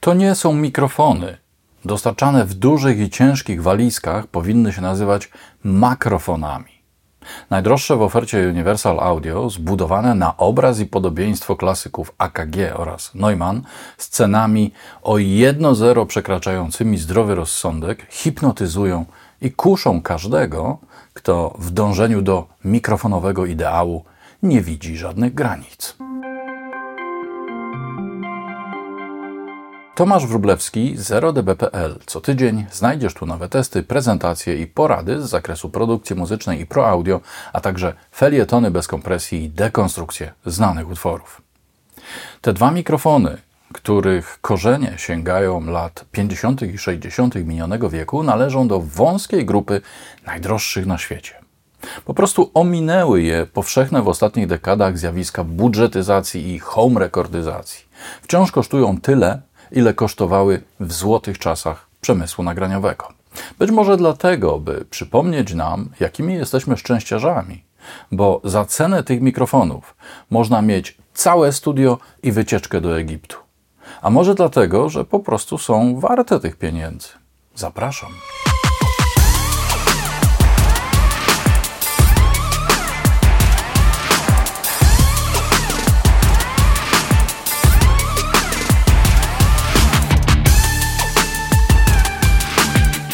To nie są mikrofony. Dostarczane w dużych i ciężkich walizkach powinny się nazywać makrofonami. Najdroższe w ofercie Universal Audio, zbudowane na obraz i podobieństwo klasyków AKG oraz Neumann, z cenami o 1-0 przekraczającymi zdrowy rozsądek, hipnotyzują i kuszą każdego, kto w dążeniu do mikrofonowego ideału nie widzi żadnych granic. Tomasz Wróblewski, 0db.pl. Co tydzień znajdziesz tu nowe testy, prezentacje i porady z zakresu produkcji muzycznej i pro audio, a także felietony bez kompresji i dekonstrukcje znanych utworów. Te dwa mikrofony, których korzenie sięgają lat 50. i 60. minionego wieku, należą do wąskiej grupy najdroższych na świecie. Po prostu ominęły je powszechne w ostatnich dekadach zjawiska budżetyzacji i home rekordyzacji. Wciąż kosztują tyle, ile kosztowały w złotych czasach przemysłu nagraniowego. Być może dlatego, by przypomnieć nam, jakimi jesteśmy szczęściarzami, bo za cenę tych mikrofonów można mieć całe studio i wycieczkę do Egiptu. A może dlatego, że po prostu są warte tych pieniędzy. Zapraszam.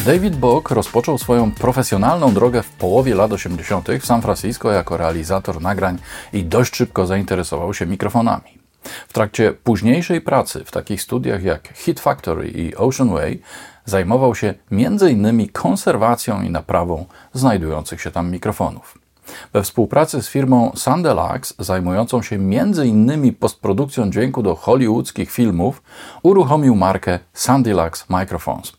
David Bock rozpoczął swoją profesjonalną drogę w połowie lat 80. w San Francisco jako realizator nagrań i dość szybko zainteresował się mikrofonami. W trakcie późniejszej pracy w takich studiach jak Hit Factory i Ocean Way zajmował się m.in. konserwacją i naprawą znajdujących się tam mikrofonów. We współpracy z firmą Sandelax, zajmującą się m.in. postprodukcją dźwięku do hollywoodzkich filmów, uruchomił markę Sandelax Microphones.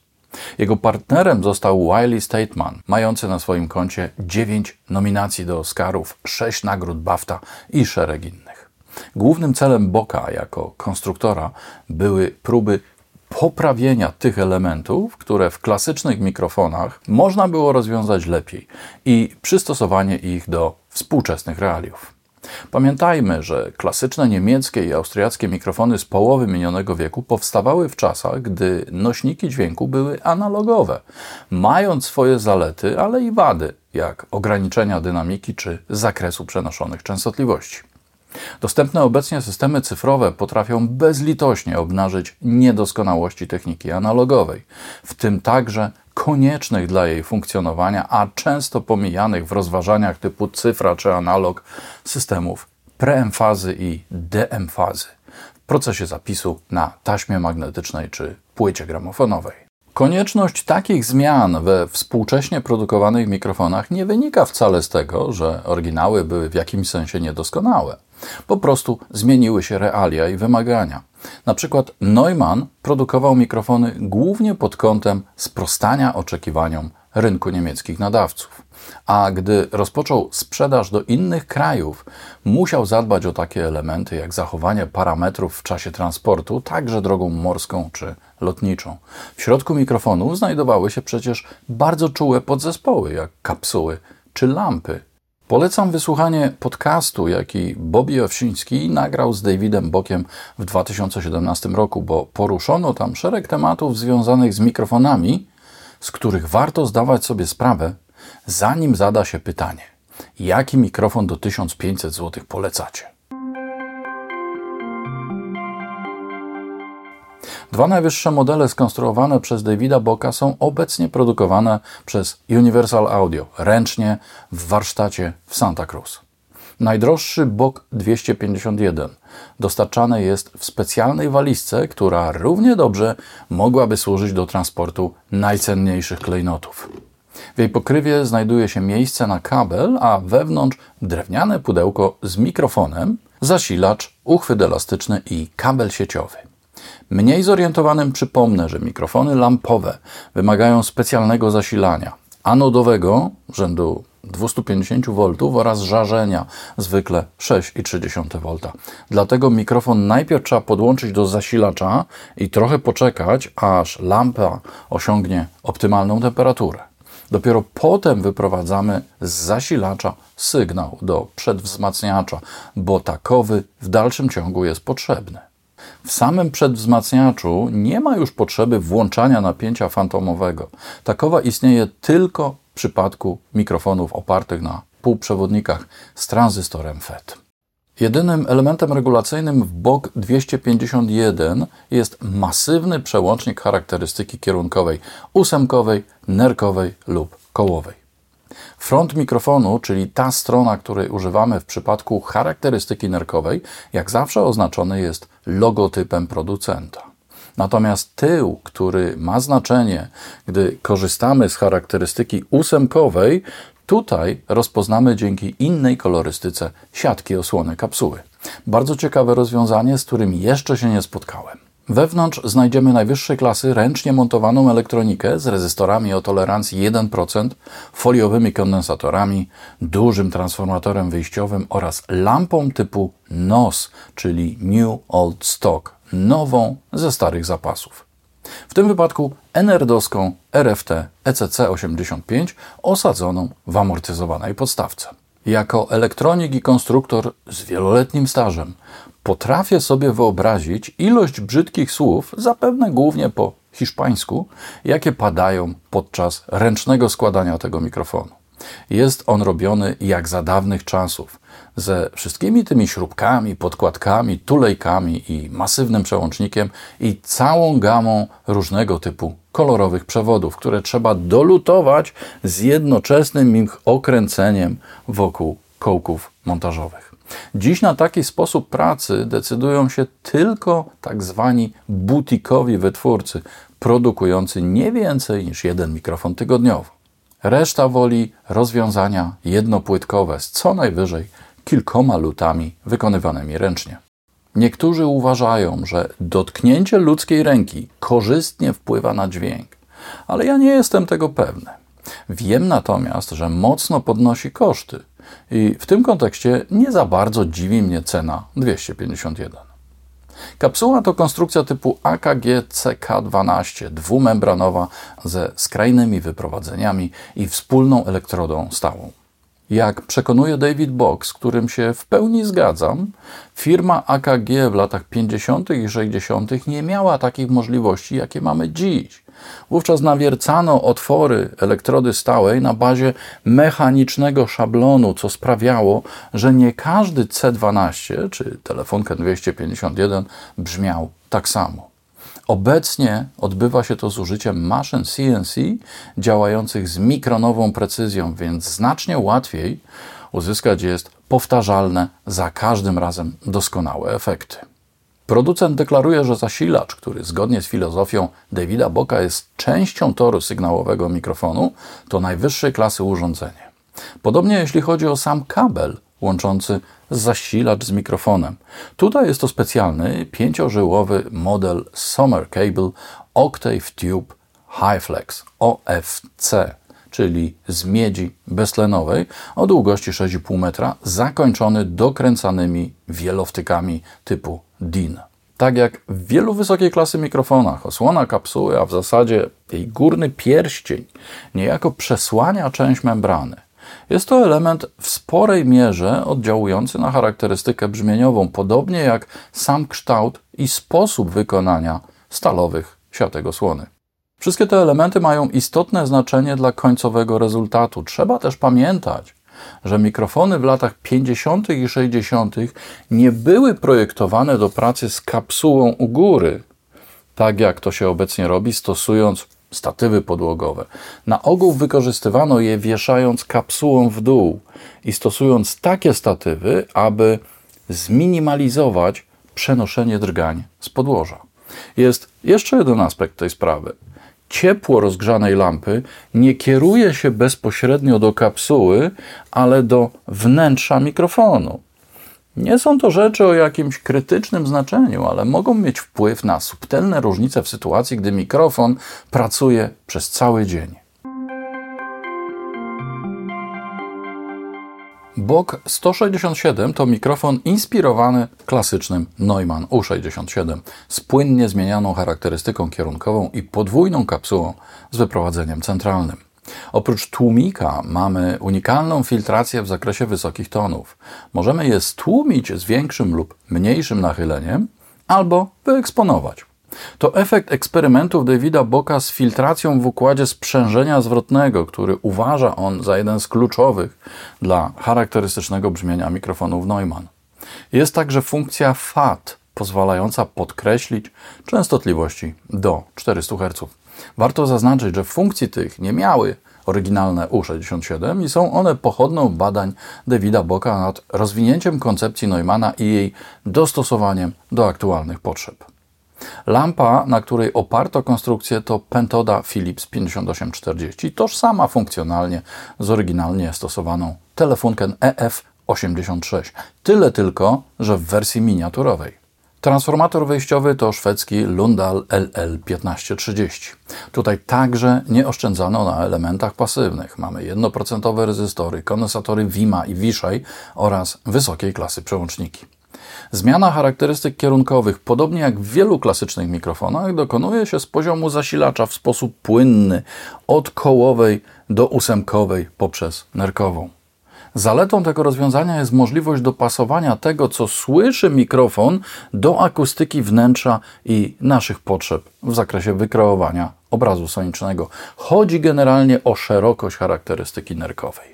Jego partnerem został Wiley Stateman, mający na swoim koncie 9 nominacji do Oscarów, 6 nagród BAFTA i szereg innych. Głównym celem Boka jako konstruktora były próby poprawienia tych elementów, które w klasycznych mikrofonach można było rozwiązać lepiej i przystosowanie ich do współczesnych realiów. Pamiętajmy, że klasyczne niemieckie i austriackie mikrofony z połowy minionego wieku powstawały w czasach, gdy nośniki dźwięku były analogowe, mając swoje zalety, ale i wady, jak ograniczenia dynamiki czy zakresu przenoszonych częstotliwości. Dostępne obecnie systemy cyfrowe potrafią bezlitośnie obnażyć niedoskonałości techniki analogowej, w tym także koniecznych dla jej funkcjonowania, a często pomijanych w rozważaniach typu cyfra czy analog systemów preemfazy i deemfazy w procesie zapisu na taśmie magnetycznej czy płycie gramofonowej. Konieczność takich zmian we współcześnie produkowanych mikrofonach nie wynika wcale z tego, że oryginały były w jakimś sensie niedoskonałe. Po prostu zmieniły się realia i wymagania. Na przykład Neumann produkował mikrofony głównie pod kątem sprostania oczekiwaniom rynku niemieckich nadawców. A gdy rozpoczął sprzedaż do innych krajów, musiał zadbać o takie elementy jak zachowanie parametrów w czasie transportu, także drogą morską czy lotniczą. W środku mikrofonu znajdowały się przecież bardzo czułe podzespoły, jak kapsuły czy lampy. Polecam wysłuchanie podcastu, jaki Bobby Owsiński nagrał z Davidem Bokiem w 2017 roku, bo poruszono tam szereg tematów związanych z mikrofonami, z których warto zdawać sobie sprawę, zanim zada się pytanie: jaki mikrofon do 1500 zł polecacie? Dwa najwyższe modele skonstruowane przez Davida Boka są obecnie produkowane przez Universal Audio ręcznie w warsztacie w Santa Cruz. Najdroższy Bok 251 dostarczany jest w specjalnej walizce, która równie dobrze mogłaby służyć do transportu najcenniejszych klejnotów. W jej pokrywie znajduje się miejsce na kabel, a wewnątrz drewniane pudełko z mikrofonem, zasilacz, uchwyt elastyczny i kabel sieciowy. Mniej zorientowanym przypomnę, że mikrofony lampowe wymagają specjalnego zasilania anodowego rzędu 250 V oraz żarzenia zwykle 6,3 V. Dlatego mikrofon najpierw trzeba podłączyć do zasilacza i trochę poczekać, aż lampa osiągnie optymalną temperaturę. Dopiero potem wyprowadzamy z zasilacza sygnał do przedwzmacniacza, bo takowy w dalszym ciągu jest potrzebny. W samym przedwzmacniaczu nie ma już potrzeby włączania napięcia fantomowego. Takowa istnieje tylko w przypadku mikrofonów opartych na półprzewodnikach z tranzystorem FET. Jedynym elementem regulacyjnym w BOK 251 jest masywny przełącznik charakterystyki kierunkowej ósemkowej, nerkowej lub kołowej. Front mikrofonu, czyli ta strona, której używamy w przypadku charakterystyki nerkowej, jak zawsze oznaczony jest logotypem producenta. Natomiast tył, który ma znaczenie, gdy korzystamy z charakterystyki ósemkowej, tutaj rozpoznamy dzięki innej kolorystyce siatki osłony kapsuły. Bardzo ciekawe rozwiązanie, z którym jeszcze się nie spotkałem. Wewnątrz znajdziemy najwyższej klasy ręcznie montowaną elektronikę z rezystorami o tolerancji 1%, foliowymi kondensatorami, dużym transformatorem wyjściowym oraz lampą typu NOS, czyli New Old Stock, nową ze starych zapasów. W tym wypadku Enerdoską RFT ECC85 osadzoną w amortyzowanej podstawce. Jako elektronik i konstruktor z wieloletnim stażem potrafię sobie wyobrazić ilość brzydkich słów, zapewne głównie po hiszpańsku, jakie padają podczas ręcznego składania tego mikrofonu. Jest on robiony jak za dawnych czasów, ze wszystkimi tymi śrubkami, podkładkami, tulejkami i masywnym przełącznikiem i całą gamą różnego typu kolorowych przewodów, które trzeba dolutować z jednoczesnym ich okręceniem wokół kołków montażowych. Dziś na taki sposób pracy decydują się tylko tak zwani butikowi wytwórcy, produkujący nie więcej niż jeden mikrofon tygodniowo. Reszta woli rozwiązania jednopłytkowe z co najwyżej kilkoma lutami wykonywanymi ręcznie. Niektórzy uważają, że dotknięcie ludzkiej ręki korzystnie wpływa na dźwięk, ale ja nie jestem tego pewny. Wiem natomiast, że mocno podnosi koszty i w tym kontekście nie za bardzo dziwi mnie cena 251. Kapsuła to konstrukcja typu AKG CK12, dwumembranowa ze skrajnymi wyprowadzeniami i wspólną elektrodą stałą. Jak przekonuje David Box, z którym się w pełni zgadzam, firma AKG w latach 50. i 60. nie miała takich możliwości, jakie mamy dziś. Wówczas nawiercano otwory elektrody stałej na bazie mechanicznego szablonu, co sprawiało, że nie każdy C12 czy telefonkę 251 brzmiał tak samo. Obecnie odbywa się to z użyciem maszyn CNC działających z mikronową precyzją, więc znacznie łatwiej uzyskać jest powtarzalne, za każdym razem doskonałe efekty. Producent deklaruje, że zasilacz, który zgodnie z filozofią Davida Boka jest częścią toru sygnałowego mikrofonu, to najwyższej klasy urządzenie. Podobnie jeśli chodzi o sam kabel łączący zasilacz z mikrofonem. Tutaj jest to specjalny pięciożyłowy model Summer Cable Octave Tube Highflex OFC, czyli z miedzi beztlenowej o długości 6,5 metra, zakończony dokręcanymi wielowtykami typu DIN. Tak jak w wielu wysokiej klasy mikrofonach, osłona kapsuły, a w zasadzie jej górny pierścień, niejako przesłania część membrany. Jest to element w sporej mierze oddziałujący na charakterystykę brzmieniową, podobnie jak sam kształt i sposób wykonania stalowych siatek osłony. Wszystkie te elementy mają istotne znaczenie dla końcowego rezultatu. Trzeba też pamiętać, że mikrofony w latach 50. i 60. nie były projektowane do pracy z kapsułą u góry, tak jak to się obecnie robi, stosując statywy podłogowe. Na ogół wykorzystywano je wieszając kapsułą w dół i stosując takie statywy, aby zminimalizować przenoszenie drgań z podłoża. Jest jeszcze jeden aspekt tej sprawy ciepło rozgrzanej lampy nie kieruje się bezpośrednio do kapsuły, ale do wnętrza mikrofonu. Nie są to rzeczy o jakimś krytycznym znaczeniu, ale mogą mieć wpływ na subtelne różnice w sytuacji, gdy mikrofon pracuje przez cały dzień. Bok 167 to mikrofon inspirowany klasycznym Neumann U67 z płynnie zmienianą charakterystyką kierunkową i podwójną kapsułą z wyprowadzeniem centralnym. Oprócz tłumika mamy unikalną filtrację w zakresie wysokich tonów. Możemy je stłumić z większym lub mniejszym nachyleniem albo wyeksponować. To efekt eksperymentów Davida Boka z filtracją w układzie sprzężenia zwrotnego, który uważa on za jeden z kluczowych dla charakterystycznego brzmienia mikrofonów Neumann. Jest także funkcja FAT, pozwalająca podkreślić częstotliwości do 400 Hz. Warto zaznaczyć, że funkcji tych nie miały oryginalne U67 i są one pochodną badań Davida Boka nad rozwinięciem koncepcji Neumana i jej dostosowaniem do aktualnych potrzeb. Lampa, na której oparto konstrukcję, to Pentoda Philips 5840, tożsama funkcjonalnie z oryginalnie stosowaną telefunken EF86. Tyle tylko, że w wersji miniaturowej. Transformator wyjściowy to szwedzki Lundal LL1530. Tutaj także nie oszczędzano na elementach pasywnych. Mamy jednoprocentowe rezystory, kondensatory Wima i Wiszej oraz wysokiej klasy przełączniki. Zmiana charakterystyk kierunkowych, podobnie jak w wielu klasycznych mikrofonach, dokonuje się z poziomu zasilacza w sposób płynny, od kołowej do ósemkowej poprzez nerkową. Zaletą tego rozwiązania jest możliwość dopasowania tego, co słyszy mikrofon, do akustyki wnętrza i naszych potrzeb w zakresie wykreowania obrazu sonicznego. Chodzi generalnie o szerokość charakterystyki nerkowej.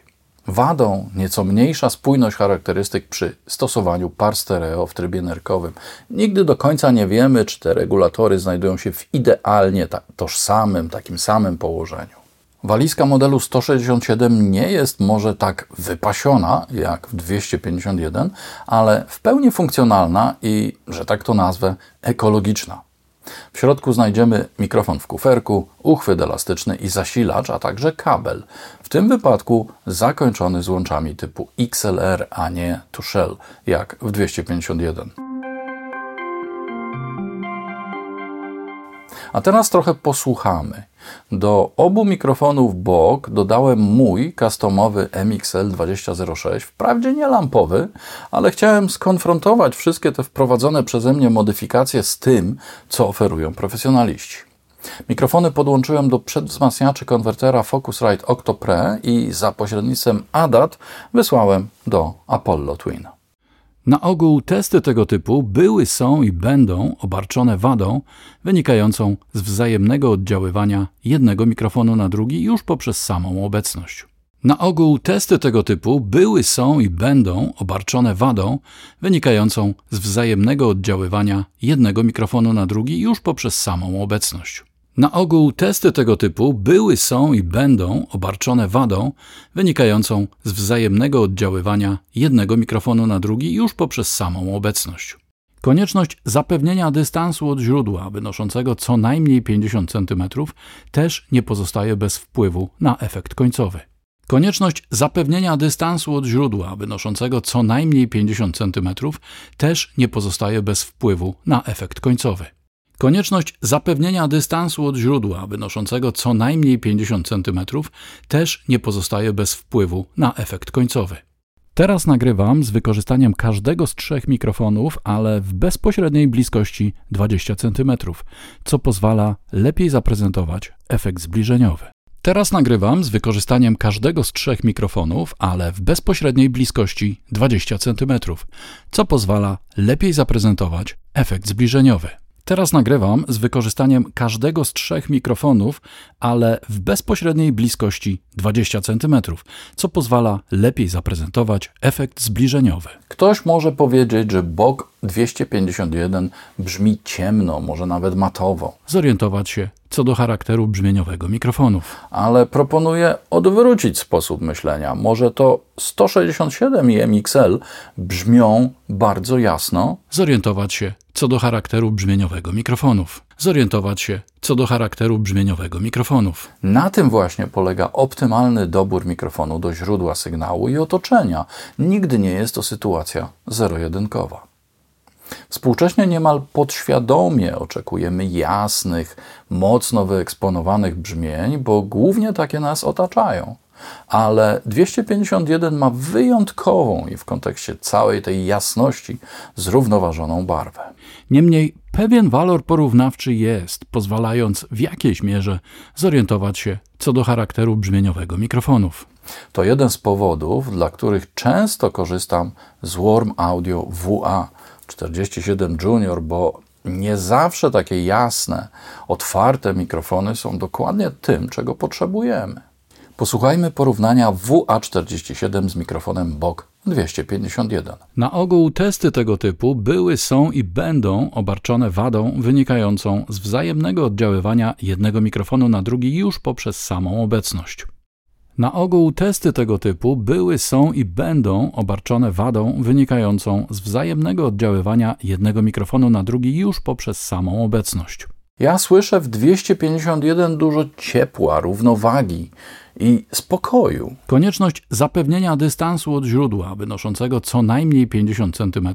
Wadą nieco mniejsza spójność charakterystyk przy stosowaniu par stereo w trybie nerkowym. Nigdy do końca nie wiemy, czy te regulatory znajdują się w idealnie tożsamym, takim samym położeniu. Walizka modelu 167 nie jest może tak wypasiona jak w 251, ale w pełni funkcjonalna i, że tak to nazwę, ekologiczna. W środku znajdziemy mikrofon w kuferku, uchwyt elastyczny i zasilacz, a także kabel. W tym wypadku zakończony złączami typu XLR, a nie to shell, jak w 251. A teraz trochę posłuchamy. Do obu mikrofonów bok dodałem mój customowy MXL 2006, wprawdzie nie lampowy, ale chciałem skonfrontować wszystkie te wprowadzone przeze mnie modyfikacje z tym, co oferują profesjonaliści. Mikrofony podłączyłem do przedwzmacniaczy konwertera Focusrite Octo Pre i za pośrednictwem ADAT wysłałem do Apollo Twin. Na ogół testy tego typu były, są i będą obarczone wadą wynikającą z wzajemnego oddziaływania jednego mikrofonu na drugi już poprzez samą obecność. Na ogół testy tego typu były, są i będą obarczone wadą wynikającą z wzajemnego oddziaływania jednego mikrofonu na drugi już poprzez samą obecność. Na ogół testy tego typu były, są i będą obarczone wadą wynikającą z wzajemnego oddziaływania jednego mikrofonu na drugi już poprzez samą obecność. Konieczność zapewnienia dystansu od źródła wynoszącego co najmniej 50 cm też nie pozostaje bez wpływu na efekt końcowy. Konieczność zapewnienia dystansu od źródła wynoszącego co najmniej 50 cm też nie pozostaje bez wpływu na efekt końcowy. Konieczność zapewnienia dystansu od źródła wynoszącego co najmniej 50 cm też nie pozostaje bez wpływu na efekt końcowy. Teraz nagrywam z wykorzystaniem każdego z trzech mikrofonów, ale w bezpośredniej bliskości 20 cm, co pozwala lepiej zaprezentować efekt zbliżeniowy. Teraz nagrywam z wykorzystaniem każdego z trzech mikrofonów, ale w bezpośredniej bliskości 20 cm, co pozwala lepiej zaprezentować efekt zbliżeniowy. Teraz nagrywam z wykorzystaniem każdego z trzech mikrofonów, ale w bezpośredniej bliskości 20 cm, co pozwala lepiej zaprezentować efekt zbliżeniowy. Ktoś może powiedzieć, że bok 251 brzmi ciemno, może nawet matowo. Zorientować się co do charakteru brzmieniowego mikrofonów. Ale proponuję odwrócić sposób myślenia. Może to 167 i MXL brzmią bardzo jasno. Zorientować się co do charakteru brzmieniowego mikrofonów. Zorientować się co do charakteru brzmieniowego mikrofonów. Na tym właśnie polega optymalny dobór mikrofonu do źródła sygnału i otoczenia. Nigdy nie jest to sytuacja zero-jedynkowa. Współcześnie niemal podświadomie oczekujemy jasnych, mocno wyeksponowanych brzmień, bo głównie takie nas otaczają. Ale 251 ma wyjątkową i w kontekście całej tej jasności zrównoważoną barwę. Niemniej pewien walor porównawczy jest, pozwalając w jakiejś mierze zorientować się co do charakteru brzmieniowego mikrofonów. To jeden z powodów, dla których często korzystam z Warm Audio WA 47 Junior, bo nie zawsze takie jasne, otwarte mikrofony są dokładnie tym, czego potrzebujemy. Posłuchajmy porównania WA47 z mikrofonem BOK 251. Na ogół testy tego typu były, są i będą obarczone wadą wynikającą z wzajemnego oddziaływania jednego mikrofonu na drugi już poprzez samą obecność. Na ogół testy tego typu były, są i będą obarczone wadą wynikającą z wzajemnego oddziaływania jednego mikrofonu na drugi już poprzez samą obecność. Ja słyszę w 251 dużo ciepła, równowagi i spokoju. Konieczność zapewnienia dystansu od źródła wynoszącego co najmniej 50 cm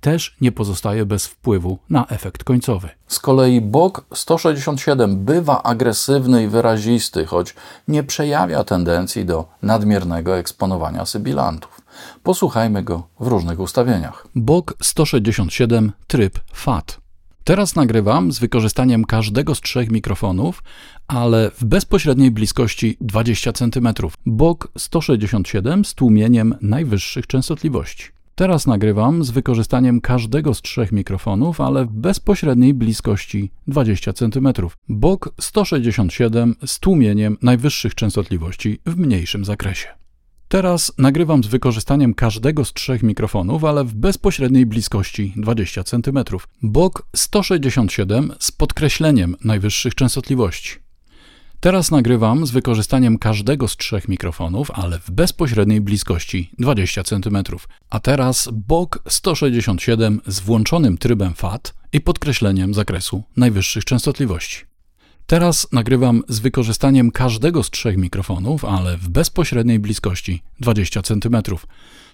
też nie pozostaje bez wpływu na efekt końcowy. Z kolei bok 167 bywa agresywny i wyrazisty, choć nie przejawia tendencji do nadmiernego eksponowania sybilantów. Posłuchajmy go w różnych ustawieniach. Bok 167 tryb FAT. Teraz nagrywam z wykorzystaniem każdego z trzech mikrofonów, ale w bezpośredniej bliskości 20 cm. Bok 167 z tłumieniem najwyższych częstotliwości. Teraz nagrywam z wykorzystaniem każdego z trzech mikrofonów, ale w bezpośredniej bliskości 20 cm. Bok 167 z tłumieniem najwyższych częstotliwości w mniejszym zakresie. Teraz nagrywam z wykorzystaniem każdego z trzech mikrofonów, ale w bezpośredniej bliskości 20 cm. Bok 167 z podkreśleniem najwyższych częstotliwości. Teraz nagrywam z wykorzystaniem każdego z trzech mikrofonów, ale w bezpośredniej bliskości 20 cm. A teraz bok 167 z włączonym trybem FAT i podkreśleniem zakresu najwyższych częstotliwości. Teraz nagrywam z wykorzystaniem każdego z trzech mikrofonów, ale w bezpośredniej bliskości 20 cm,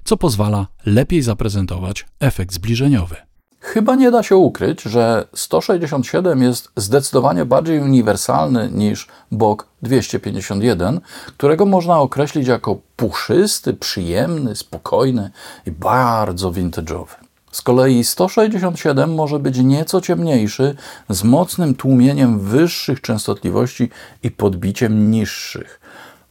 co pozwala lepiej zaprezentować efekt zbliżeniowy. Chyba nie da się ukryć, że 167 jest zdecydowanie bardziej uniwersalny niż bok 251, którego można określić jako puszysty, przyjemny, spokojny i bardzo vintage'owy. Z kolei 167 może być nieco ciemniejszy, z mocnym tłumieniem wyższych częstotliwości i podbiciem niższych.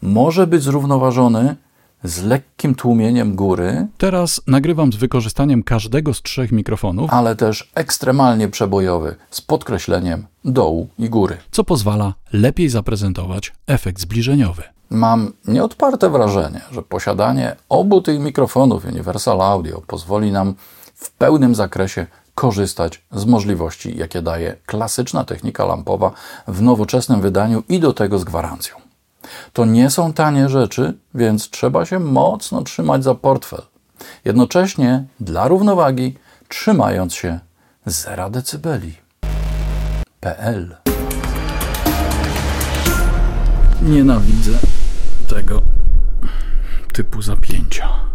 Może być zrównoważony z lekkim tłumieniem góry. Teraz nagrywam z wykorzystaniem każdego z trzech mikrofonów, ale też ekstremalnie przebojowy z podkreśleniem dołu i góry, co pozwala lepiej zaprezentować efekt zbliżeniowy. Mam nieodparte wrażenie, że posiadanie obu tych mikrofonów Universal Audio pozwoli nam w pełnym zakresie korzystać z możliwości, jakie daje klasyczna technika lampowa w nowoczesnym wydaniu i do tego z gwarancją. To nie są tanie rzeczy, więc trzeba się mocno trzymać za portfel. Jednocześnie dla równowagi trzymając się 0 decybeli. PL Nienawidzę tego typu zapięcia.